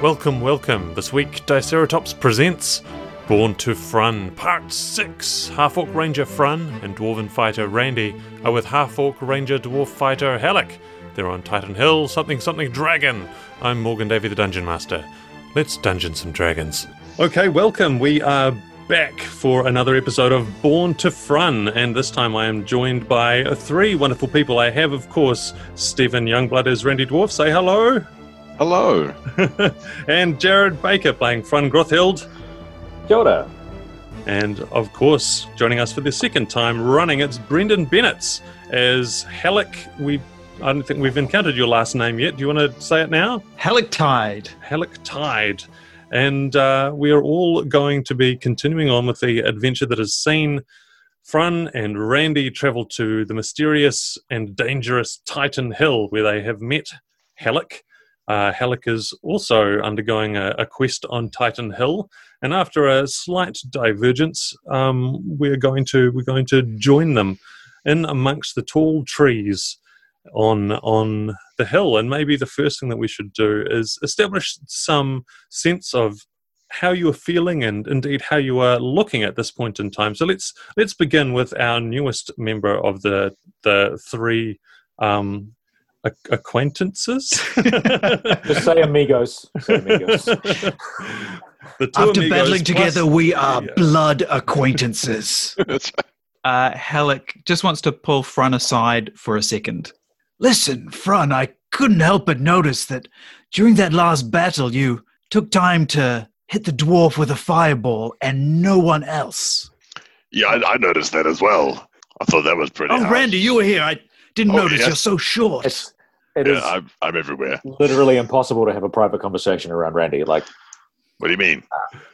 Welcome, welcome. This week, Diceratops presents Born to Frun, Part 6. Half Orc Ranger Frun and Dwarven Fighter Randy are with Half Orc Ranger Dwarf Fighter Halleck. They're on Titan Hill, something something dragon. I'm Morgan Davey, the Dungeon Master. Let's dungeon some dragons. Okay, welcome. We are back for another episode of Born to Frun, and this time I am joined by three wonderful people. I have, of course, Stephen Youngblood as Randy Dwarf. Say hello. Hello. and Jared Baker playing Frun Grothild. Kia ora. And of course, joining us for the second time running, it's Brendan Bennett as Halleck. We I don't think we've encountered your last name yet. Do you want to say it now? Halicktide. Halleck Tide. And uh, we are all going to be continuing on with the adventure that has seen Frun and Randy travel to the mysterious and dangerous Titan Hill, where they have met Halleck. Uh, Halleck is also undergoing a, a, quest on Titan Hill, and after a slight divergence, um, we're going to we're going to join them in amongst the tall trees on on the hill. And maybe the first thing that we should do is establish some sense of how you are feeling and indeed how you are looking at this point in time. So let's let's begin with our newest member of the the three um, acquaintances. Just say amigos. Say amigos. After amigos battling together, we are yeah. blood acquaintances. uh, Halleck just wants to pull Frun aside for a second. Listen, Frun, I couldn't help but notice that during that last battle, you took time to hit the dwarf with a fireball and no one else. Yeah, I, I noticed that as well. I thought that was pretty. Oh, harsh. Randy, you were here. I didn't oh, notice. Yes. You're so short. It's, it yeah, I'm, I'm everywhere. Literally impossible to have a private conversation around Randy. Like, what do you mean?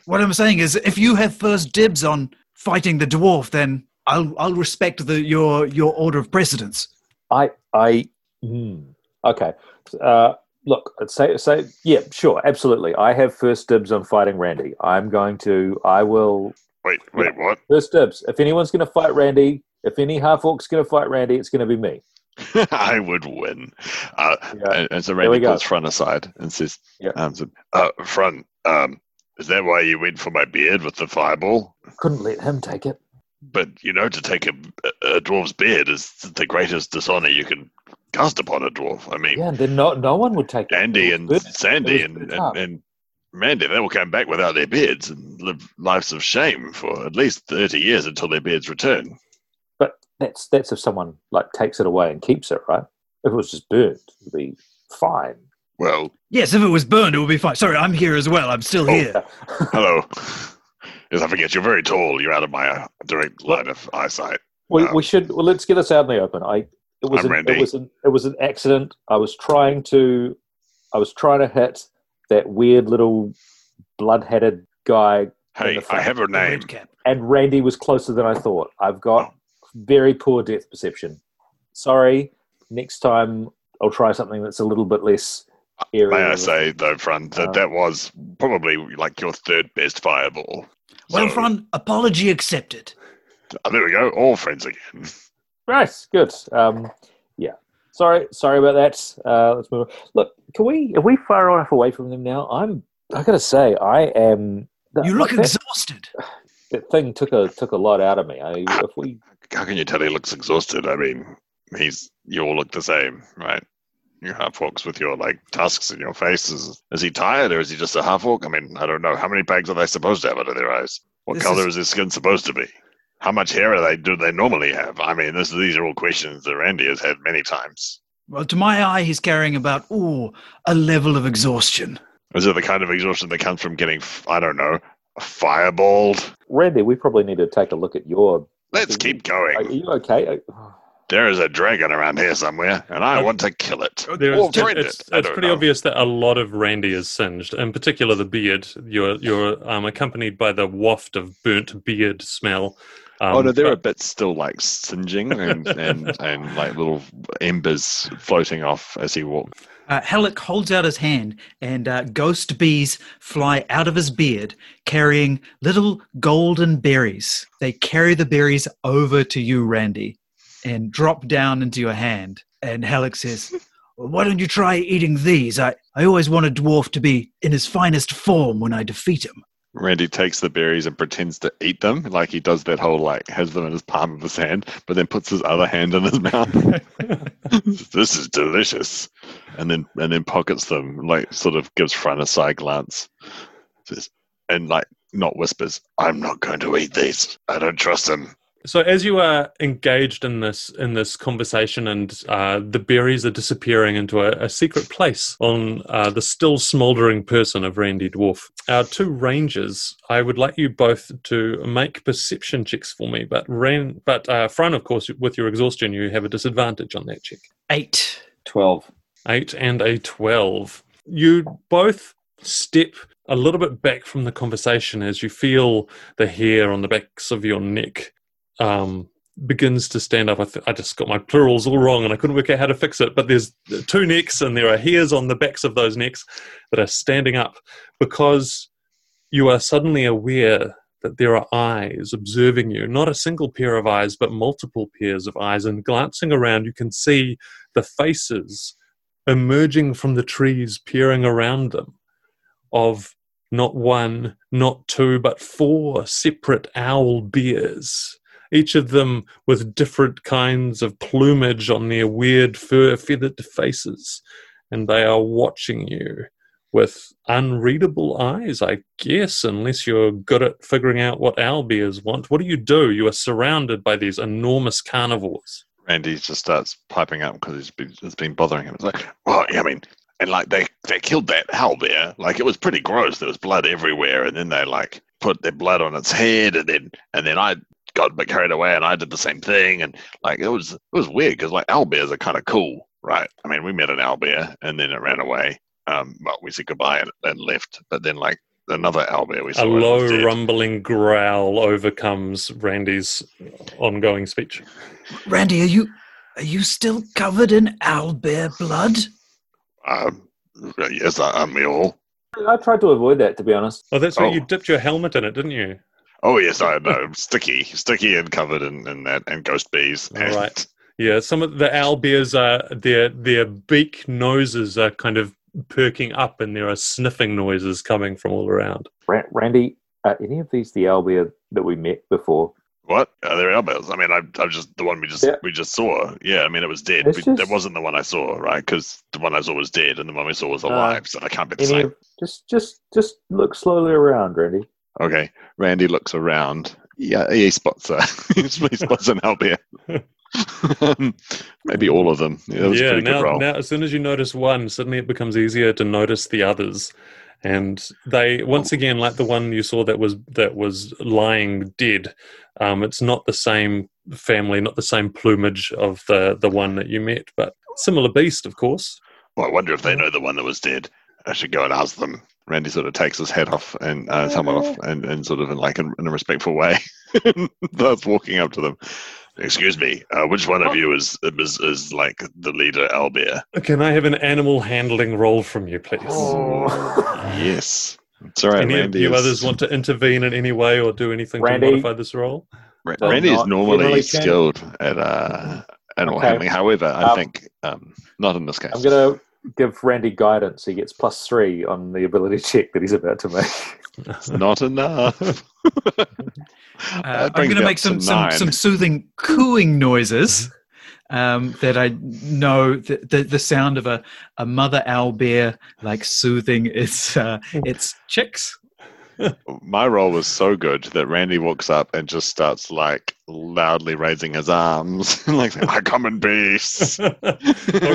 What I'm saying is, if you have first dibs on fighting the dwarf, then I'll I'll respect the your your order of precedence. I I mm, okay. Uh, look, say say yeah, sure, absolutely. I have first dibs on fighting Randy. I'm going to. I will. Wait, wait, yeah, what? First dibs. If anyone's going to fight Randy, if any half orc's going to fight Randy, it's going to be me. I would win. Uh, yeah. and, and, so Randy pulls Frun aside and says, yeah. um, so, uh, Frun, um, is that why you went for my beard with the fireball? Couldn't let him take it. But, you know, to take a, a dwarf's beard is the greatest dishonor you can cast upon a dwarf. I mean, yeah, then no, no one would take it. Andy and good. Sandy and, and, and Mandy, they will come back without their beards and live lives of shame for at least 30 years until their beards return that's that's if someone like takes it away and keeps it, right? If it was just burnt, it'd be fine. Well, yes, if it was burned, it would be fine. Sorry, I'm here as well. I'm still oh, here. Hello. Yes, I forget you're very tall. You're out of my uh, direct line of eyesight. We, um, we should well, let's get us out in the open. I it was I'm an, Randy. it was an it was an accident. I was trying to I was trying to hit that weird little blood-headed guy. Hey, I have a name. And Randy was closer than I thought. I've got oh very poor depth perception. Sorry. Next time I'll try something that's a little bit less. May I say though, Frun, that uh, that was probably like your third best fireball. Well, so, Frun, apology accepted. Oh, there we go. All friends again. Nice, good. Um, yeah. Sorry, sorry about that. Uh, let's move on. Look, can we? Are we far enough away from them now? I'm. I gotta say, I am. You look exhausted. That thing took a took a lot out of me. I, if we how can you tell he looks exhausted? I mean, he's you all look the same, right? You half orcs with your like tusks in your faces. Is, he tired or is he just a half orc? I mean, I don't know. How many bags are they supposed to have under their eyes? What this color is... is his skin supposed to be? How much hair are they do they normally have? I mean, this, these are all questions that Randy has had many times. Well, to my eye, he's carrying about ooh a level of exhaustion. Is it the kind of exhaustion that comes from getting I don't know fireballed? Randy, we probably need to take a look at your Let's keep going. Are you okay? There is a dragon around here somewhere, and I want to kill it. Oh, There's, it's, it. it's pretty know. obvious that a lot of Randy is singed, in particular the beard. You're you're um, accompanied by the waft of burnt beard smell. Um, oh no, there but, are bits still like singeing and, and, and like little embers floating off as he walks. Uh, Halleck holds out his hand, and uh, ghost bees fly out of his beard carrying little golden berries. They carry the berries over to you, Randy, and drop down into your hand. And Halleck says, well, why don't you try eating these? I, I always want a dwarf to be in his finest form when I defeat him. Randy takes the berries and pretends to eat them, like he does that whole like has them in his palm of his hand, but then puts his other hand in his mouth. this is delicious, and then and then pockets them, like sort of gives Frun a side glance, says, and like not whispers, "I'm not going to eat these. I don't trust him." So as you are engaged in this in this conversation, and uh, the berries are disappearing into a, a secret place on uh, the still smouldering person of Randy Dwarf, our two rangers, I would like you both to make perception checks for me. But Ran, but uh, Frun, of course, with your exhaustion, you have a disadvantage on that check. Eight. Twelve. Eight and a twelve. You both step a little bit back from the conversation as you feel the hair on the backs of your neck um, begins to stand up. I, th- I, just got my plurals all wrong and I couldn't work out how to fix it. But there's two necks and there are hairs on the backs of those necks that are standing up because you are suddenly aware that there are eyes observing you. Not a single pair of eyes, but multiple pairs of eyes. And glancing around, you can see the faces emerging from the trees, peering around them of not one, not two, but four separate owl bears each of them with different kinds of plumage on their weird fur feathered faces. And they are watching you with unreadable eyes, I guess, unless you're good at figuring out what owlbears want. What do you do? You are surrounded by these enormous carnivores. Randy just starts piping up because it's been, it's been bothering him. It's like, well, I mean, and like they, they killed that owlbear. Like it was pretty gross. There was blood everywhere, and then they like put their blood on its head, and then and then I got a bit carried away, and I did the same thing, and like it was it was weird because like owlbears are kind of cool, right? I mean, we met an owlbear, and then it ran away. Um, well, we said goodbye and, and left, but then like another owlbear we saw. A low rumbling growl overcomes Randy's ongoing speech. Randy, are you are you still covered in owlbear blood? Um, yes, I, am ill. I tried to avoid that, to be honest. Oh, that's right. Oh. You dipped your helmet in it, didn't you? Oh yes, I know. sticky, sticky, and covered in, in that, and ghost bees. And... Right. Yeah, some of the owl bears are their their beak noses are kind of perking up, and there are sniffing noises coming from all around. Randy, are any of these the owl bear that we met before? What? Are there owlbears? I mean, I, I just the one we just yeah. we just saw. Yeah, I mean, it was dead. We, just... That wasn't the one I saw, right? Because the one I saw was dead, and the one we saw was alive. Uh, so I can't be the same. Of, just, just, just look slowly around, Randy. Okay. Randy looks around. Yeah, he spots a he spots an owlbear. Maybe all of them. Yeah, yeah now, now, as soon as you notice one, suddenly it becomes easier to notice the others. And they once again, like the one you saw that was that was lying dead, um, it's not the same family, not the same plumage of the the one that you met, but similar beast, of course. Well, I wonder if they know the one that was dead. I should go and ask them. Randy sort of takes his hat off and uh, his helmet off, and, and sort of in like in, in a respectful way, starts walking up to them. Excuse me, uh, which one of you is, is is like the leader, Albert? Can I have an animal handling roll from you, please? Oh. yes. It's all right. Any Randy of you is... others want to intervene in any way or do anything Randy, to modify this role? Randy is normally skilled at uh, animal okay. handling. However, I um, think um, not in this case. I'm going to give Randy guidance. He gets plus three on the ability check that he's about to make. It's not enough. uh, I'm going to make some, some, some, soothing cooing noises um, that I know the, the, the, sound of a, a mother owl bear like soothing its, uh, its chicks. My role was so good that Randy walks up and just starts like loudly raising his arms, like "I come in peace." All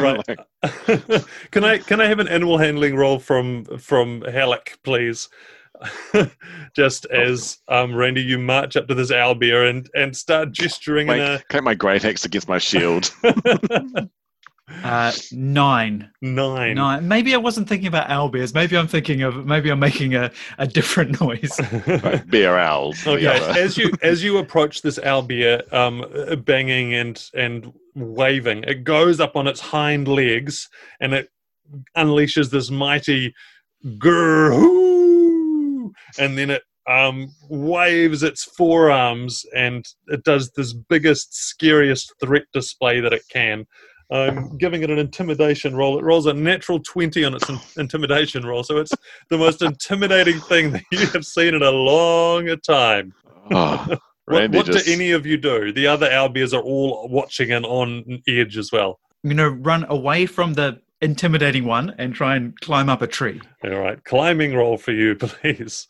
right. like, can I can I have an animal handling role from from Halleck, please? just as um, Randy, you march up to this owlbear and, and start gesturing my, in a. My great axe against my shield? Uh, nine. Nine. Nine. Maybe I wasn't thinking about owlbears. Maybe I'm thinking of. Maybe I'm making a, a different noise. right, bear owls. Okay. as you as you approach this owlbear, um, banging and and waving, it goes up on its hind legs and it unleashes this mighty grrr and then it um, waves its forearms and it does this biggest, scariest threat display that it can I'm giving it an intimidation roll. It rolls a natural 20 on its in- intimidation roll, so it's the most intimidating thing that you have seen in a long time. Oh, What, what just, do any of you do? The other owlbears are all watching and on edge as well. I'm going to run away from the intimidating one and try and climb up a tree. All right, climbing roll for you, please.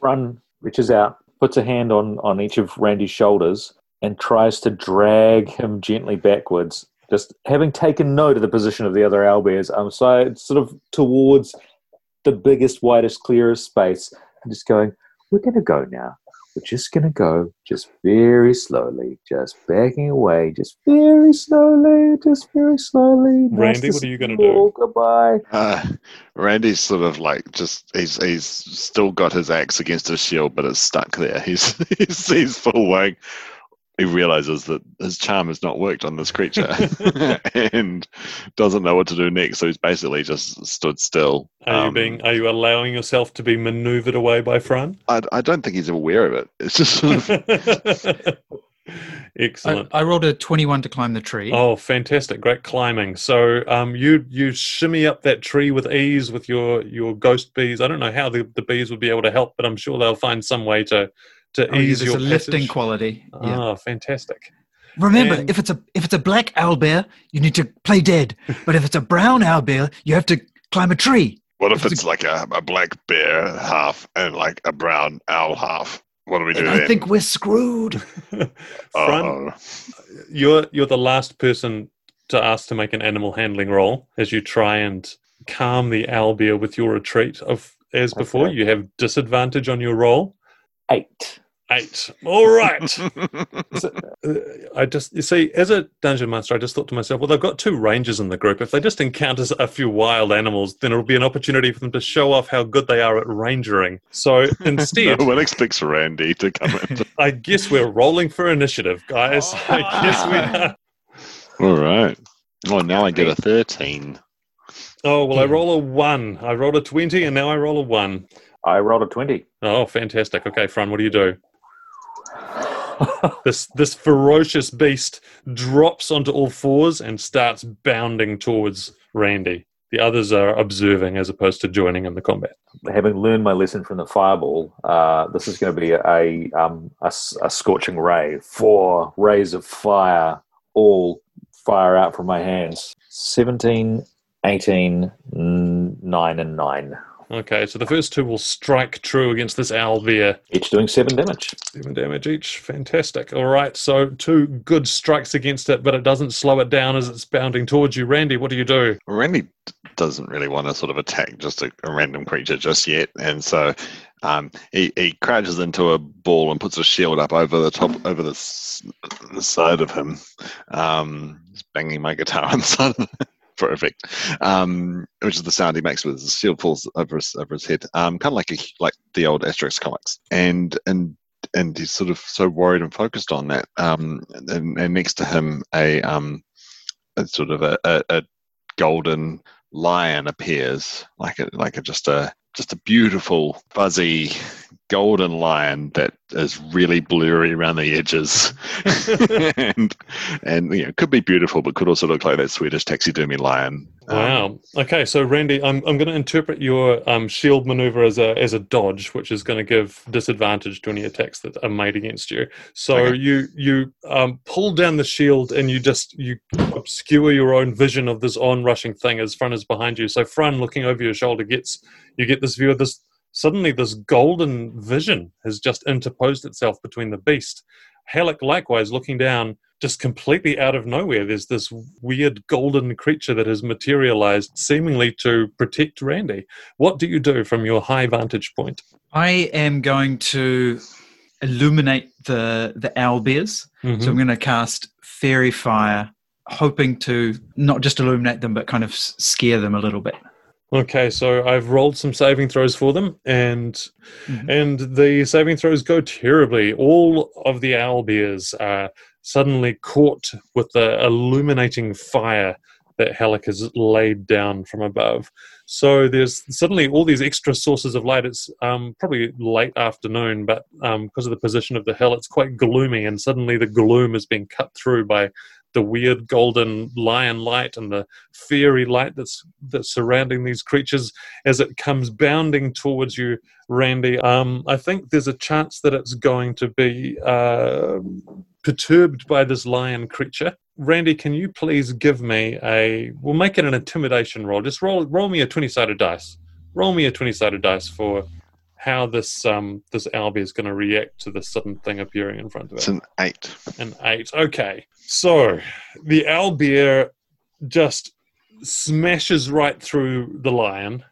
Run reaches out, puts a hand on, on each of Randy's shoulders, and tries to drag him gently backwards. Just having taken note of the position of the other owlbears, I'm so sort of towards the biggest, widest, clearest space. I'm just going, we're going to go now. We're just going to go just very slowly, just backing away, just very slowly, just very slowly. Randy, Nice what are you gonna do? all. Goodbye. Uh, Randy's sort of like just he's he's still got his axe against his shield, but it's stuck there. He's he's, he's full wang. He realizes that his charm has not worked on this creature and doesn't know what to do next. So he's basically just stood still. Are you Um, being? Are you allowing yourself to be manoeuvred away by Frun? I, I don't think he's aware of it. It's just sort of I, Excellent. I rolled a 21 to climb the tree. Oh, fantastic! Great climbing. So, um, you you shimmy up that tree with ease with your your ghost bees. I don't know how the, the bees would be able to help, but I'm sure they'll find some way to to Oh, yeah, ease there's your a lifting passage. quality. Yeah. Ah, fantastic. Remember, and- if it's a if it's a black owl bear, you need to play dead. But if it's a brown owl bear, you have to climb a tree. what if It's it's like a, a black bear half and like a brown owl half? What do we do And then? I think we're screwed. Frun, Uh-oh. you're you're the last person to ask to make an animal handling roll as you try and calm the owl bear with your retreat. Of as before, Okay. you have disadvantage on your roll. Eight. Eight. All right. Uh, I just you see, as a dungeon master, I just thought to myself, well, they've got two rangers in the group. If they just encounter a few wild animals, then it'll be an opportunity for them to show off how good they are at rangering. So instead, no one expects Randy to come in. I guess we're rolling for initiative, guys. I guess we are. All right. Oh, now I get a 13. Oh well, I roll a one. I rolled a twenty, and now I roll a one. I rolled a 20. Oh, fantastic. Okay, Frun, what do you do? This this ferocious beast drops onto all fours and starts bounding towards Randy. The others are observing as opposed to joining in the combat. Having learned my lesson from the fireball, uh, this is going to be a, um, a, a scorching ray. Four rays of fire all fire out from my hands. 17, 18, n- 9, and 9. Okay, so the first two will strike true against this owlbear. Each doing 7 damage. Seven damage each. Fantastic. All right, so two good strikes against it, but it doesn't slow it down as it's bounding towards you. Randy, what do you do? Randy doesn't really want to sort of attack just a, a random creature just yet. And so um, he, he crouches into a ball and puts a shield up over the top, over the, s- the side of him. Um, just banging my guitar on the side of Perfect. Um, which is the sound he makes with his shield falls over his, over his head. Um, kind of like a, like the old Asterix comics. And and and he's sort of so worried and focused on that. Um, and, and next to him, a um, a sort of a, a, a golden lion appears, like a like a just a just a beautiful fuzzy golden lion that is really blurry around the edges, and and you know could be beautiful, but could also look like that Swedish taxidermy lion. Um, Wow. Okay, so Randy, I'm I'm going to interpret your um, shield maneuver as a as a dodge, which is going to give disadvantage to any attacks that are made against you. So Okay. you you um, pull down the shield and you just you obscure your own vision of this onrushing thing as front is behind you. So Frun, looking over your shoulder, gets you get this view of this. Suddenly, this golden vision has just interposed itself between the beast. Halleck, likewise, looking down, just completely out of nowhere, there's this weird golden creature that has materialized, seemingly to protect Randy. What do you do from your high vantage point? I am going to illuminate the the owl bears. Mm-hmm. So I'm going to cast fairy fire, hoping to not just illuminate them, but kind of scare them a little bit. Okay, so I've rolled some saving throws for them, and Mhm. and the saving throws go terribly. All of the owl bears are suddenly caught with the illuminating fire that Halleck has laid down from above. So there's suddenly all these extra sources of light. It's um, probably late afternoon, but um, because of the position of the hill, it's quite gloomy, and suddenly the gloom is being cut through by the weird golden lion light and the fairy light that's that's surrounding these creatures as it comes bounding towards you, Randy. Um, I think there's a chance that it's going to be uh, perturbed by this lion creature. Randy, can you please give me a? We'll make it an intimidation roll. Just roll roll me a twenty sided dice. Roll me a twenty sided dice for how this um this owlbear is going to react to this sudden thing appearing in front of it. It's an eight. An eight. Okay, so the owlbear just smashes right through the lion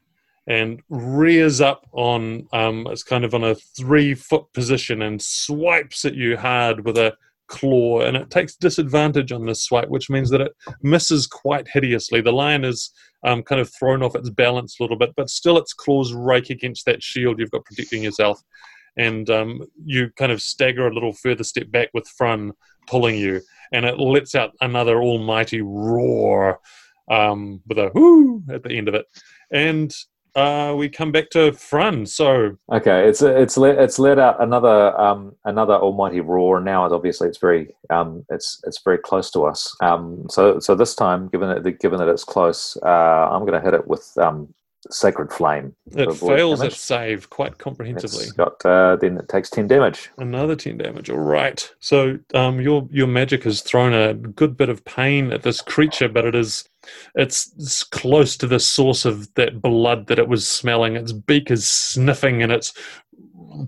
and rears up on um it's kind of on a three foot position and swipes at you hard with a claw, and it takes disadvantage on this swipe, which means that it misses quite hideously. The lion is um, kind of thrown off its balance a little bit, but still its claws rake against that shield you've got protecting yourself. And um, you kind of stagger a little further step back with Frun pulling you, and it lets out another almighty roar um, with a whoo at the end of it. And uh, we come back to Frun. So okay, it's it's let it's let out another um, another almighty roar. And now, obviously, it's very um, it's it's very close to us. Um, so so this time, given that given that it's close, uh, I'm going to hit it with um, sacred flame. It fails its save quite comprehensively. It's got uh, then it takes ten damage. Another ten damage. All right. So um, your your magic has thrown a good bit of pain at this creature, but it is it's, it's close to the source of that blood that it was smelling. Its beak is sniffing and it's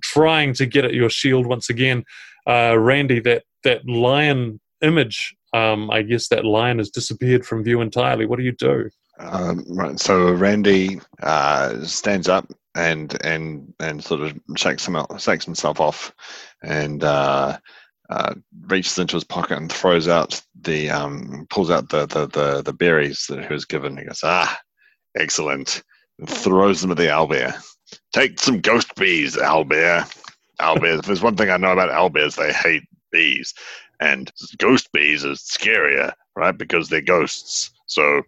trying to get at your shield once again. Uh, Randy, that that lion image. Um, I guess that lion has disappeared from view entirely. What do you do? Um, right. So Randy uh, stands up and and and sort of shakes him out, shakes himself off, and uh, uh, reaches into his pocket and throws out the um, pulls out the the the, the berries that he was given. He goes, ah, excellent. And throws them at the owlbear. Take some ghost bees, owlbear. Owlbears. if there's one thing I know about owlbears, they hate bees, and ghost bees are scarier, right? Because they're ghosts. So,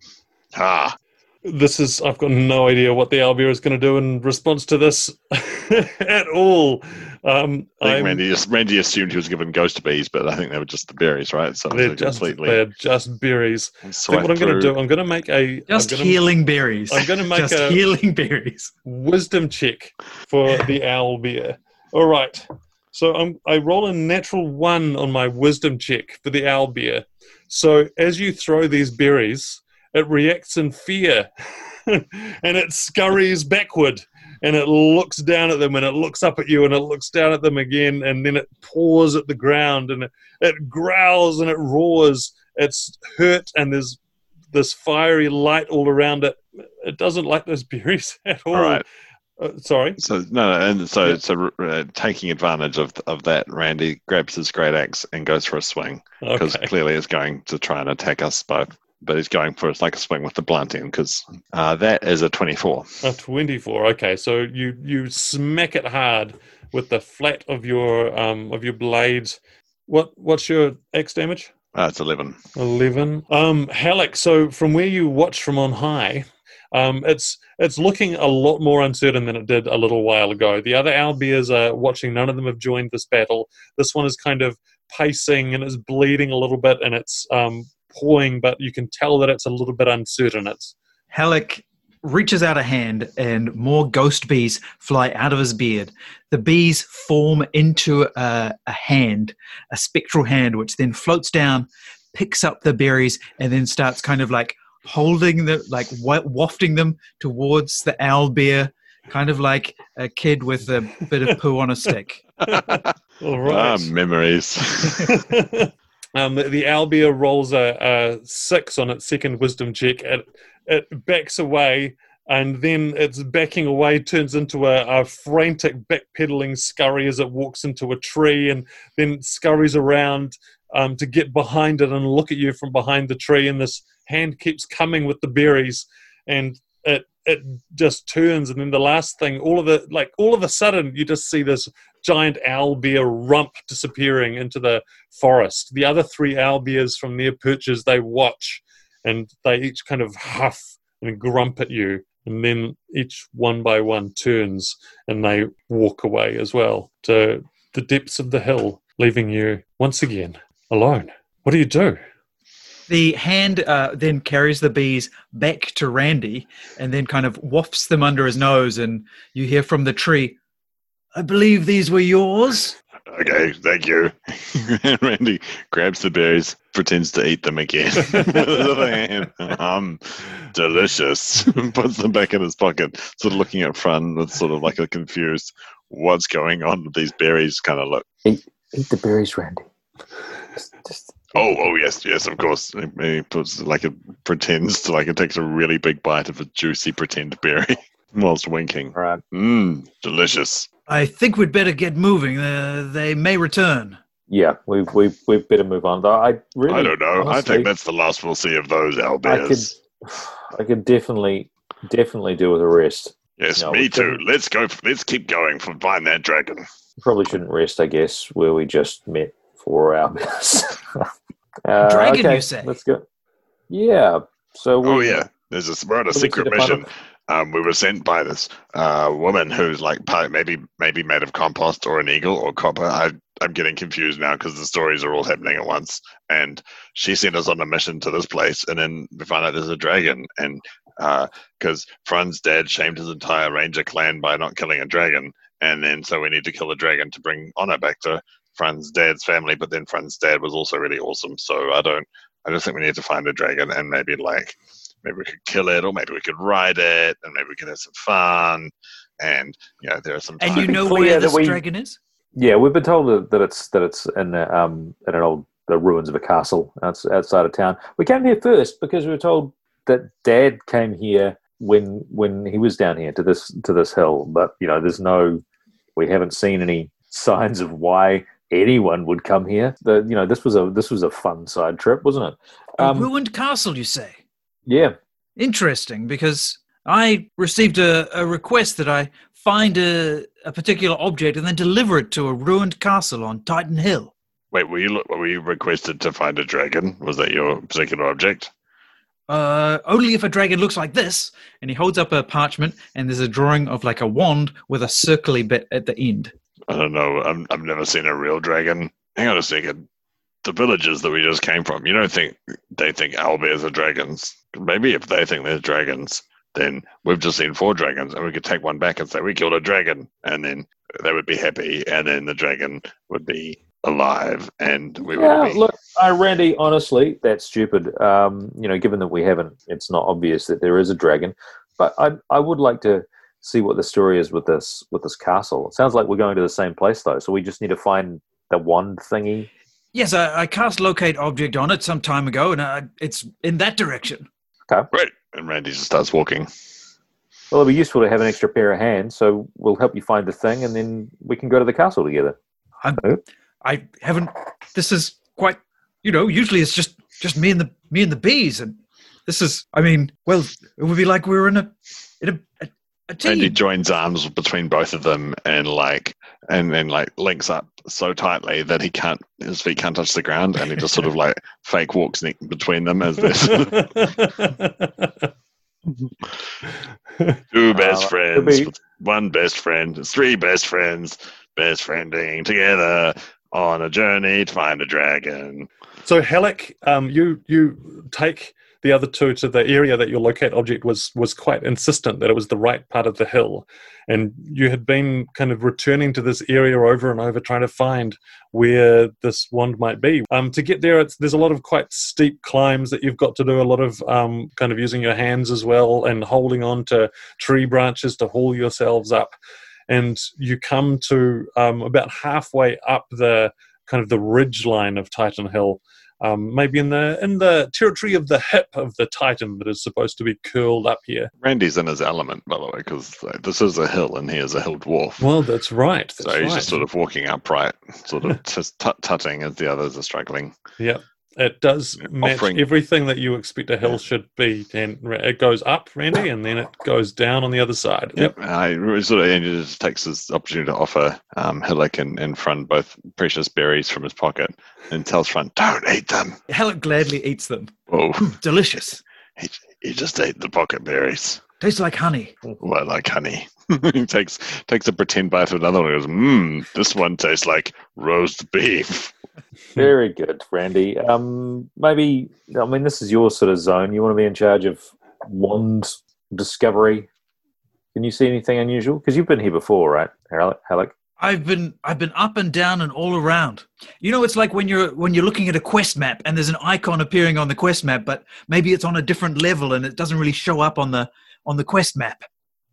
ah, this is I've got no idea what the owlbear is going to do in response to this at all. Um, I think Randy, Randy assumed he was given ghost bees, but I think they were just the berries, right? So they're just completely they're just berries. I think what I'm going to do, I'm going to make a just gonna, healing berries. I'm going to make just a healing berries wisdom check for the owlbear. All right, so I'm, I roll a natural one on my wisdom check for the owlbear. So as you throw these berries it reacts in fear and it scurries backward and it looks down at them and it looks up at you and it looks down at them again and then it paws at the ground and it, it growls and it roars it's hurt and there's this fiery light all around it it doesn't like those berries at all, all right. Uh, sorry. So no, and so yeah. so uh, taking advantage of of that, Randy grabs his great axe and goes for a swing because okay. clearly it's going to try and attack us both but he's going for it's like a swing with the blunt end because uh, that is a 24 a 24 okay so you you smack it hard with the flat of your um of your blades what what's your x damage uh, it's 11 11 um halleck so from where you watch from on high um, it's it's looking a lot more uncertain than it did a little while ago. The other owlbears are watching. None of them have joined this battle. This one is kind of pacing and is bleeding a little bit, and it's um, pawing, but you can tell that it's a little bit uncertain. It's Halleck reaches out a hand and more ghost bees fly out of his beard. The bees form into a, a, hand, a spectral hand, which then floats down, picks up the berries, and then starts kind of like holding the like wafting them towards the owl bear, kind of like a kid with a bit of poo on a stick. All right. Ah, memories. Um, the, the owlbear rolls a, a, six on its second wisdom check. It, it backs away, and then its backing away turns into a, a frantic backpedaling scurry as it walks into a tree and then scurries around um, to get behind it and look at you from behind the tree. And this hand keeps coming with the berries, and it it just turns. And then the last thing, all of the like, all of a sudden, you just see this giant owlbear rump disappearing into the forest. The other three owlbears from their perches they watch, and they each kind of huff and grump at you, and then each one by one turns and they walk away as well to the depths of the hill, leaving you once again alone. What do you do? The hand uh, then carries the bees back to Randy and then kind of wafts them under his nose, and you hear from the tree, I believe these were yours. Okay, thank you. Randy grabs the berries, pretends to eat them again with his hand. Um, delicious. Puts them back in his pocket, sort of looking at Frun with sort of like a confused, what's going on with these berries kind of look. Eat, eat the berries, Randy. Just, just Oh, oh yes, yes, of course. He puts like a pretends to like it takes a really big bite of a juicy pretend berry whilst winking. Right. Mmm, delicious. I think we'd better get moving. Uh, they may return. Yeah, we we we better move on. I really, I don't know. Honestly, I think that's the last we'll see of those owlbears. I could, I could definitely, definitely do with a rest. Yes, you know, me too. Let's go. Let's keep going for find that dragon. Probably shouldn't rest, I guess, where we just met for our uh, dragon, okay, you say? Let's go. Yeah. So. We, oh yeah. There's a we're on a secret mission um, we were sent by this uh, woman who's like maybe maybe made of compost or an eagle or copper. I, I'm getting confused now because the stories are all happening at once. And she sent us on a mission to this place, and then we find out there's a dragon. And because uh, Frun's dad shamed his entire ranger clan by not killing a dragon, and then so we need to kill a dragon to bring honor back to Frun's dad's family. But then Frun's dad was also really awesome, so I don't. I just think we need to find a dragon and maybe like maybe we could kill it, or maybe we could ride it, and maybe we could have some fun. And you know, there are some. And you know where this we, dragon is? Yeah, we've been told that it's that it's in the, um in an old the ruins of a castle outside of town. We came here first because we were told that Dad came here when when he was down here to this to this hill. But you know, there's no, we haven't seen any signs of why anyone would come here. The you know, this was a this was a fun side trip, wasn't it? Um, a ruined castle, you say? Yeah. Interesting, because I received a, a request that I find a, a particular object and then deliver it to a ruined castle on Titan Hill. Wait, were you were you requested to find a dragon? Was that your particular object? Uh, only if a dragon looks like this. And he holds up a parchment, and there's a drawing of like a wand with a circly bit at the end. I don't know. i I've never seen a real dragon. Hang on a second the villages that we just came from, you don't think they think owlbears are dragons. Maybe if they think they're dragons, then we've just seen four dragons and we could take one back and say we killed a dragon. And then they would be happy and then the dragon would be alive and we yeah, would be... look uh, randy honestly that's stupid. Um, you know given that we haven't it's not obvious that there is a dragon but i i would like to see what the story is with this with this castle. It sounds like we're going to the same place though so we just need to find the wand thingy. Yes, I, I, cast locate object on it some time ago, and uh, it's in that direction. Okay. Right. And Randy just starts walking. Well, it'll be useful to have an extra pair of hands, so we'll help you find the thing, and then we can go to the castle together. I'm, I haven't. This is quite. You know, usually it's just just me and the me and the bees, and this is. I mean, well, it would be like we were in a in a, a and he joins arms between both of them and like and then like links up so tightly that he can't his feet can't touch the ground and he just sort of like fake walks between them as this. Two best uh, friends be... one best friend three best friends best friending together on a journey to find a dragon. So Halleck, um, you you take the other two to the area that your locate object was was quite insistent that it was the right part of the hill. And you had been kind of returning to this area over and over trying to find where this wand might be. Um, to get there there's a lot of quite steep climbs that you've got to do a lot of um, kind of using your hands as well and holding on to tree branches to haul yourselves up. And you come to um, about halfway up the kind of the ridge line of titan hill um, maybe in the in the territory of the hip of the Titan that is supposed to be curled up here. Randy's in his element, by the way, because this is a hill and he is a hill dwarf. Well, that's right. That's so he's right. just sort of walking upright, sort of just tut tutting as the others are struggling. Yep. It does match offering. everything that you expect a hill yeah. should be, and it goes up, Randy, and then it goes down on the other side. Yep, yep. I sort of Andy just takes this opportunity to offer um, Halleck and, and Frun both precious berries from his pocket, and tells Frun, "Don't eat them." Halleck gladly eats them. Oh, delicious! He, he just ate the pocket berries. Tastes like honey. Well, like honey. he takes takes a pretend bite of another one and goes, mmm, this one tastes like roast beef. Very good, Randy. Um, maybe I mean this is your sort of zone. You want to be in charge of wand discovery. Can you see anything unusual? Because you've been here before, right, Halleck? I've been I've been up and down and all around. You know, it's like when you're when you're looking at a quest map and there's an icon appearing on the quest map, but maybe it's on a different level and it doesn't really show up on the on the quest map.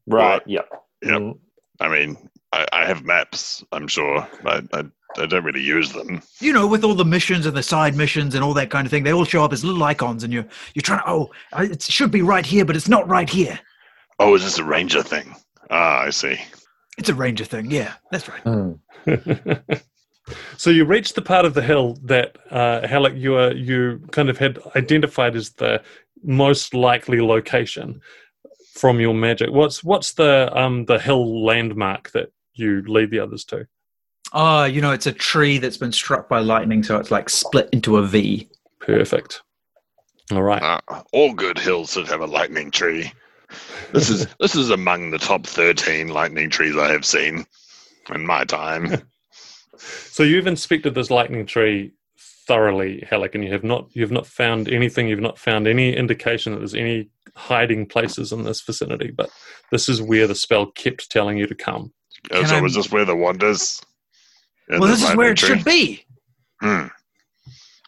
Right. Yep. Yep. Mm. I mean, I, I, have maps. I'm sure. I, I I don't really use them. You know, with all the missions and the side missions and all that kind of thing, they all show up as little icons, and you're you're trying to oh, it should be right here, but it's not right here. Oh, is this a ranger thing? Ah, I see. It's a ranger thing. Yeah, that's right. Mm. so you reached the part of the hill that uh, Halleck, you are, you kind of had identified as the most likely location from your magic. What's what's the um the hill landmark that you lead the others to? Oh, you know, it's a tree that's been struck by lightning, so it's like split into a V. Perfect. All right. Uh, all good hills that have a lightning tree. This is this is among the top thirteen lightning trees I have seen in my time. so you've inspected this lightning tree thoroughly, Halleck, and you have not you have not found anything. You've not found any indication that there's any hiding places in this vicinity. But this is where the spell kept telling you to come. Oh, so I, was this where the wanders? Well, this is where it tree? should be. Hmm.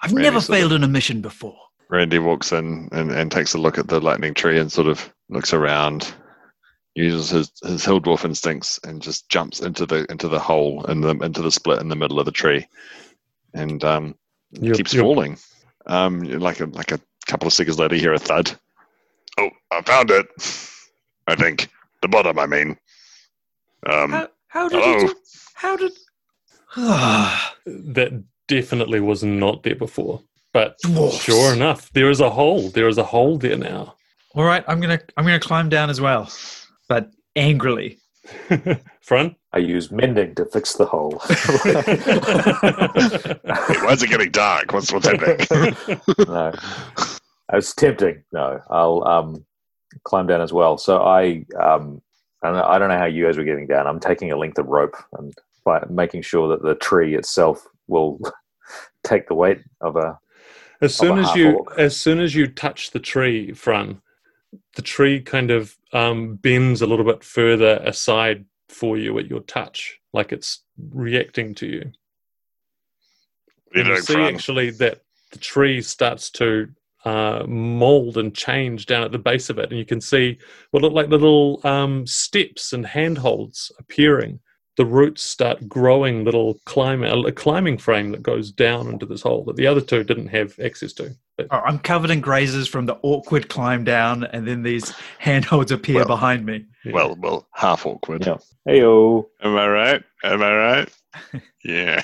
I've Randy never failed of, in a mission before. Randy walks in and, and takes a look at the lightning tree and sort of looks around, uses his, his hill dwarf instincts, and just jumps into the into the hole in the into the split in the middle of the tree, and um, you're, keeps you're, falling. Um, like a like a couple of seconds later, you hear a thud. Oh, I found it. I think the bottom. I mean, um, how, how did hello? Do, how did? that definitely was not there before. But Dwarfs. sure enough, there is a hole. There is a hole there now. All right, I'm gonna I'm gonna climb down as well, but angrily. Frun. I use mending to fix the hole. Why is it getting dark? What's what's happening? no, it's tempting. No, I'll um, climb down as well. So I um, I don't, know, I don't know how you guys were getting down. I'm taking a length of rope and by making sure that the tree itself will take the weight of a as soon as you as soon as you touch the tree, Frun, the tree kind of um, bends a little bit further aside for you at your touch, like it's reacting to you. You, you see Frun. actually that the tree starts to uh, mold and change down at the base of it, and you can see what look like little um, steps and handholds appearing the roots start growing little climb a climbing frame that goes down into this hole that the other two didn't have access to. But, oh, I'm covered in grazes from the awkward climb down, and then these handholds appear well, behind me. Yeah. Well, well, half awkward. Yeah. Heyo. Am I right? Am I right? yeah.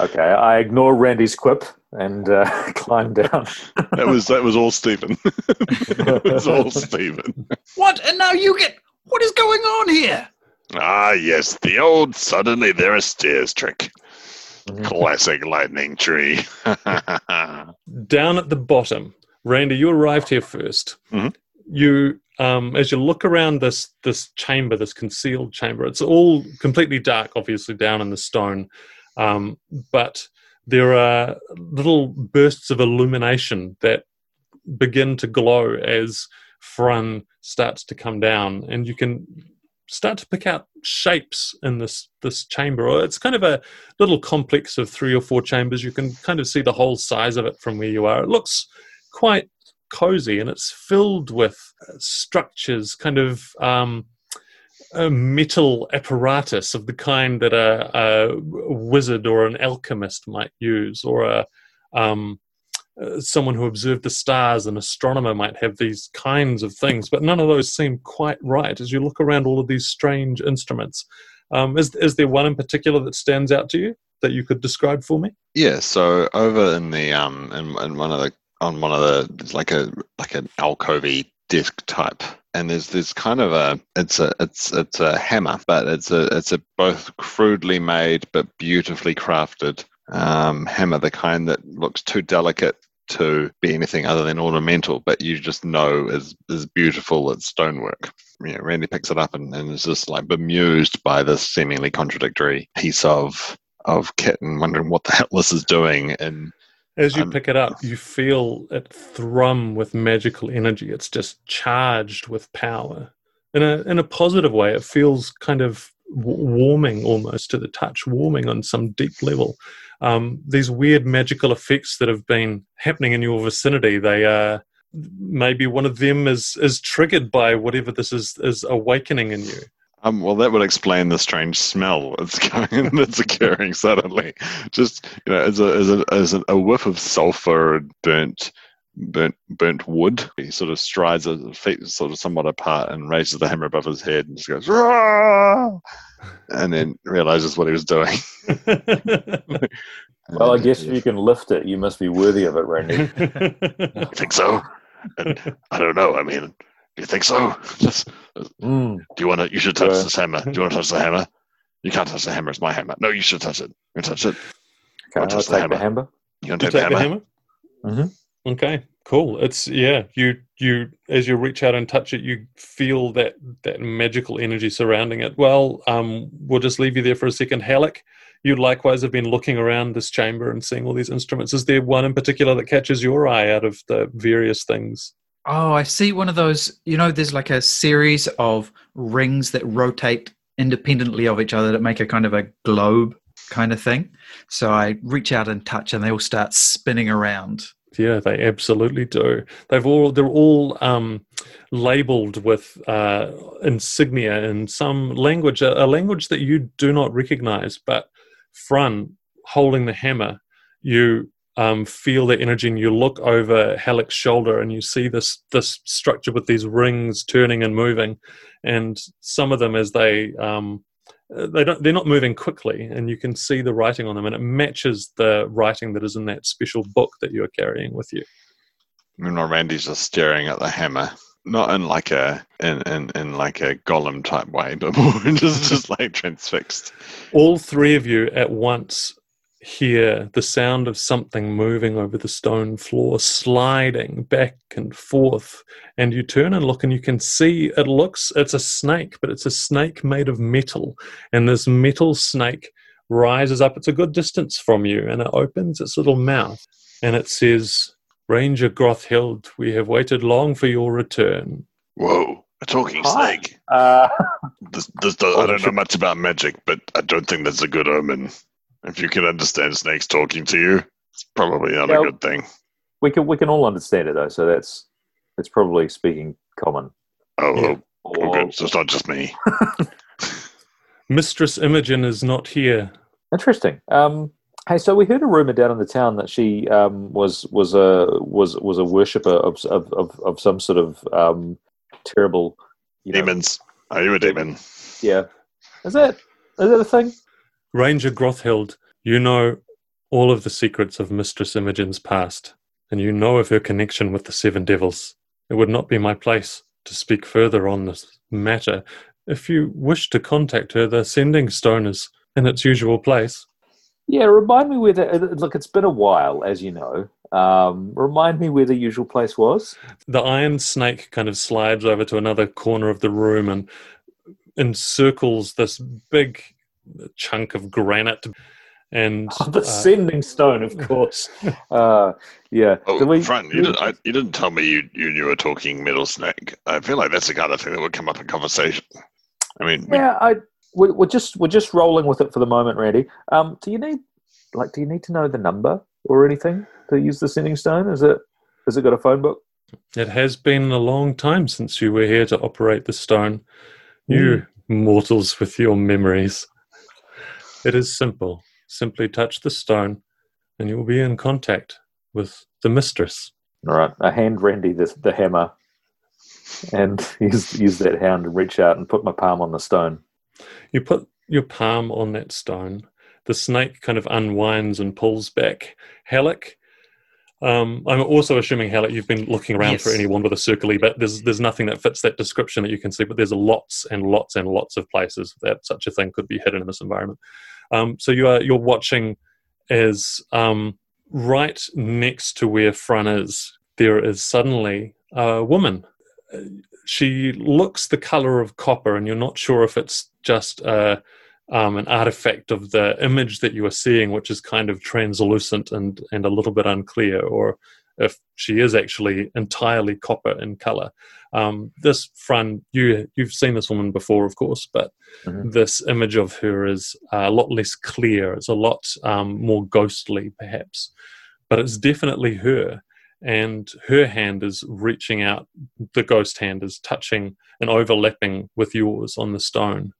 Okay, I ignore Randy's quip and uh, climb down. that was that was all Stephen. that was all Stephen. What? And now you get. What is going on here? Ah, yes, the old suddenly there are stairs trick. Mm-hmm. Classic lightning tree. Down at the bottom, Randy, you arrived here 1st mm-hmm. You, um, as you look around this this chamber, this concealed chamber, it's all completely dark, obviously down in the stone, um, but there are little bursts of illumination that begin to glow as Frun starts to come down, and you can start to pick out shapes in this this chamber. or It's kind of a little complex of three or four chambers. You can kind of see the whole size of it from where you are. It looks quite cozy, and it's filled with uh, structures, kind of um, a metal apparatus of the kind that a, a, wizard or an alchemist might use, or a um, uh, someone who observed the stars, an astronomer, might have these kinds of things, but none of those seem quite right as you look around all of these strange instruments. Um, is, is there one in particular that stands out to you that you could describe for me? Yeah, so over in the um in, in one of the on one of the like a like an alcovey disc type and there's this kind of a it's a it's it's a hammer but it's a it's a both crudely made but beautifully crafted um, hammer, the kind that looks too delicate to be anything other than ornamental, but you just know is is beautiful as stonework. You know, Randy picks it up and, and is just like bemused by this seemingly contradictory piece of of kit and wondering what the hell this is doing. And as you pick it up, you feel it thrum with magical energy. It's just charged with power in a in a positive way. It feels kind of warming almost to the touch, warming on some deep level. Um, these weird magical effects that have been happening in your vicinity, they are. Maybe one of them is is triggered by whatever this is is awakening in you. Um, well, that would explain the strange smell that's coming that's occurring suddenly. Just you know, as a as a as a, whiff of sulfur burnt burnt burnt wood. He sort of strides his feet sort of somewhat apart and raises the hammer above his head and just goes, Rah! and then realizes what he was doing. well, I guess if you can lift it, you must be worthy of it, Randy. I think so? And I don't know. I mean, do you think so? Just, mm. Do you want to? You should touch this hammer. Do you want to touch the hammer? You can't touch the hammer. It's my hammer. No, you should touch it. You touch it. Okay, I'll touch the hammer. the hammer. You want to take, the hammer? The hammer? Mm-hmm. Okay, cool. It's yeah. You you as you reach out and touch it, you feel that that magical energy surrounding it. Well, um, we'll just leave you there for a second, Halleck. You likewise have been looking around this chamber and seeing all these instruments. Is there one in particular that catches your eye out of the various things? Oh, I see one of those. You know, there's like a series of rings that rotate independently of each other that make a kind of a globe kind of thing. So I reach out and touch, and they all start spinning around. Yeah, they absolutely do. They've all they're all um, labeled with uh, insignia in some language, a, a language that you do not recognize. But Frun holding the hammer, you um, feel the energy and you look over Halleck's shoulder and you see this this structure with these rings turning and moving, and some of them as they um, Uh, they don't they're not moving quickly, and you can see the writing on them, and it matches the writing that is in that special book that you are carrying with you. Meanwhile, Randy's just staring at the hammer, not in like a in, in, in like a golem type way, but more just just like transfixed. All three of you at once hear the sound of something moving over the stone floor, sliding back and forth. And you turn and look, and you can see it looks, it's a snake, but it's a snake made of metal. And this metal snake rises up, it's a good distance from you, and it opens its little mouth. And it says, Ranger Grothild, we have waited long for your return. Whoa, a talking Hi. snake. Uh, this, this does, I don't know much about magic, but I don't think that's a good omen. If you can understand snakes talking to you, it's probably not yeah, a good thing. We can we can all understand it though, so that's it's probably speaking common. Oh, yeah. oh, oh good. So it's not just me. Mistress Imogen is not here. Interesting. Um, hey, so we heard a rumor down in the town that she um, was was a was was a worshipper of of of, of some sort of um, terrible demons. Know, Are you a demon? Yeah. Is that is that a thing? Ranger Grothild, you know all of the secrets of Mistress Imogen's past, and you know of her connection with the Seven Devils. It would not be my place to speak further on this matter. If you wish to contact her, the sending stone is in its usual place. Yeah, remind me where the look. It's been a while, as you know. Um, remind me where the usual place was. The iron snake kind of slides over to another corner of the room and encircles this big chunk of granite and oh, the uh, sending stone, of course. uh, yeah. Oh, we, Frun, you, did, I, you didn't tell me you, you knew a talking metal snake. I feel like that's the kind of thing that would come up in conversation. I mean, yeah, we, I we're, we're, just we're just rolling with it for the moment, Randy. Um, do you need like do you need to know the number or anything to use the sending stone? Is it has it got a phone book? It has been a long time since you were here to operate the stone. You mm. mortals with your memories. It is simple. Simply touch the stone, and you will be in contact with the mistress. All right. I hand Randy the, the hammer and use, use that hand to reach out and put my palm on the stone. You put your palm on that stone. The snake kind of unwinds and pulls back. Halleck, um, I'm also assuming, Halleck, you've been looking around yes. for anyone with a circly but There's there's nothing that fits that description that you can see, but there's lots and lots and lots of places that such a thing could be hidden in this environment. Um, so you are you're watching as um, right next to where Frun is, there is suddenly a woman. She looks the color of copper, and you're not sure if it's just a, um, an artifact of the image that you are seeing, which is kind of translucent and, and a little bit unclear, or if she is actually entirely copper in color. Um, this Frun, you you've seen this woman before, of course, but mm-hmm. this image of her is a lot less clear. It's a lot um, more ghostly, perhaps, but it's definitely her. And her hand is reaching out. The ghost hand is touching and overlapping with yours on the stone,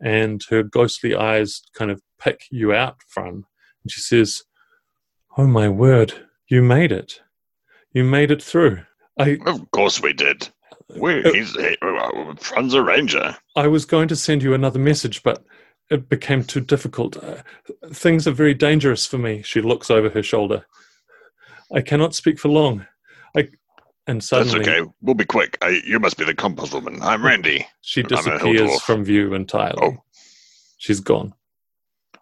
and her ghostly eyes kind of pick you out, Frun. And she says, "Oh my word, you made it! You made it through." I, of course we did. We, uh, he's he, Frun's a ranger. I was going to send you another message, but it became too difficult. Uh, things are very dangerous for me. She looks over her shoulder. I cannot speak for long. I and suddenly That's okay. We'll be quick. I, you must be the compost woman. I'm Randy. She disappears from view entirely. Oh. She's gone.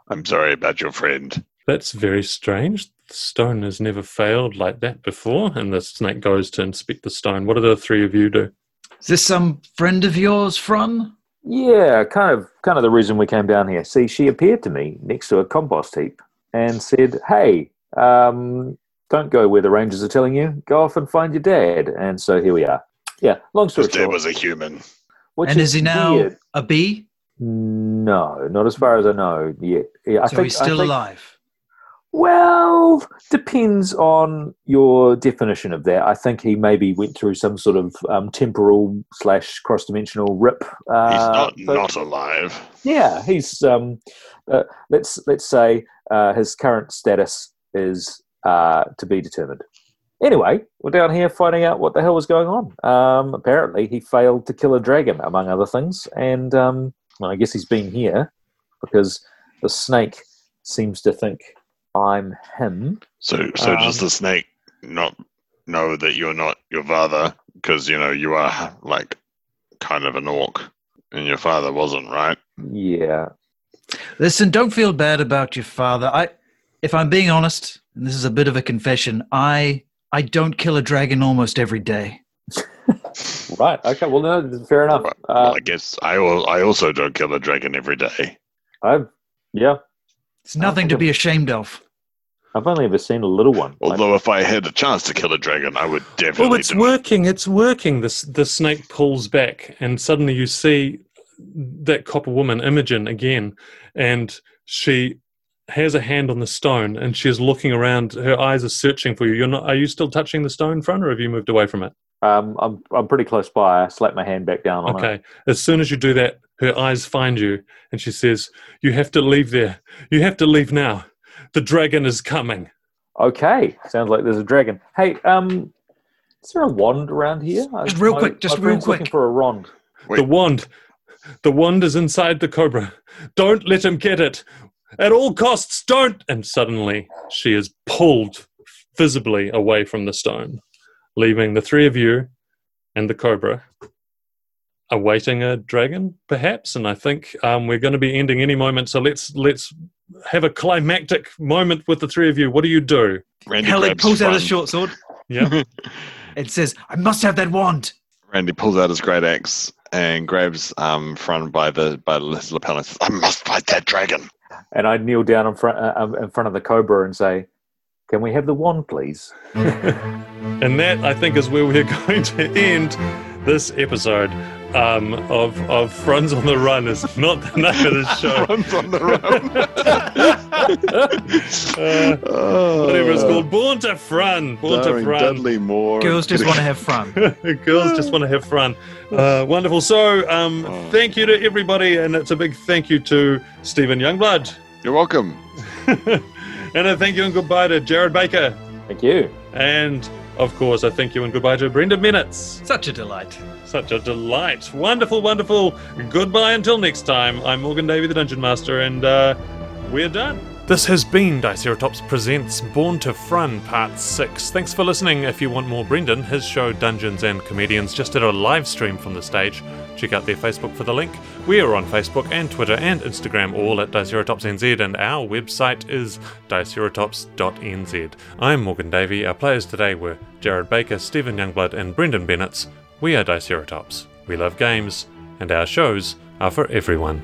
I'm sorry about your friend. That's very strange. The stone has never failed like that before. And the snake goes to inspect the stone. What do the three of you do? Is this some friend of yours, Frun? Yeah, kind of kind of the reason we came down here. See, she appeared to me next to a compost heap and said, Hey, um, don't go where the rangers are telling you. Go off and find your dad. And so here we are. Yeah, long story His short. dad was a human. and is, is he now weird. a bee? No, not as far as I know yet. Yeah, I so think, he's still think, alive. Well, depends on your definition of that. I think he maybe went through some sort of um, temporal slash cross dimensional rip. Uh, he's not not alive. Yeah, he's. Um, uh, let's let's say uh, his current status is uh, to be determined. Anyway, we're down here finding out what the hell was going on. Um, apparently, he failed to kill a dragon, among other things, and um, well, I guess he's been here because the snake seems to think I'm him. So, so um, does the snake not know that you're not your father because you know you are like kind of an orc, and your father wasn't, right? Yeah. Listen, don't feel bad about your father. I, if I'm being honest, and this is a bit of a confession, I I don't kill a dragon almost every day. right. Okay. Well, no, fair enough. Well, uh, I guess I I also don't kill a dragon every day. I've yeah. It's nothing to be ashamed of. I've only ever seen a little one. Although, if I had a chance to kill a dragon, I would definitely. Well, it's working. It. It's working. This the snake pulls back, and suddenly you see that copper woman, Imogen, again, and she has a hand on the stone, and she's looking around. Her eyes are searching for you. You're not. Are you still touching the stone Frun, or have you moved away from it? Um, I'm I'm pretty close by. I slap my hand back down on okay. it. Okay. As soon as you do that, her eyes find you, and she says, "You have to leave there. You have to leave now." The dragon is coming. Okay, sounds like there's a dragon. Hey, um, is there a wand around here? Just real my, quick, just real quick. Looking for a wand. Wait. The wand. The wand is inside the cobra. Don't let him get it. At all costs, don't. And suddenly, she is pulled visibly away from the stone, leaving the three of you and the cobra awaiting a dragon, perhaps. And I think um, we're going to be ending any moment. So let's let's have a climactic moment with the three of you. What do you do? Randy pulls out his short sword. Yeah. it says, "I must have that wand." Randy pulls out his great axe and grabs um Frun by the by the lapel and says, "I must fight that dragon." And I kneel down in front uh, um, in front of the cobra and say, "Can we have the wand, please?" and that I think is where we're going to end this episode um, of of Frun's on the Run is not the name of the show. Frun's on the Run. uh, oh. Whatever it's called, Born to Frun. Born to Frun. Dudley Moore. Girls just want to have fun. Girls just want to have fun. Uh, wonderful. So, um, oh. thank you to everybody, and it's a big thank you to Stephen Youngblood. You're welcome. and a thank you and goodbye to Jared Baker. Thank you. And of course, I thank you and goodbye to Brendan Bennett. Such a delight. Such a delight. Wonderful, wonderful. Goodbye until next time. I'm Morgan Davey, the Dungeon Master, and uh, we're done. This has been Diceratops Presents Born to Frun Part 6. Thanks for listening. If you want more Brendan, his show Dungeons and Comedians just did a live stream from the stage. Check out their Facebook for the link. We are on Facebook and Twitter and Instagram, all at DiceratopsNZ, and our website is diceratops.nz. I'm Morgan Davey. Our players today were Jared Baker, Stephen Youngblood, and Brendan Bennett. We are Diceratops. We love games, and our shows are for everyone.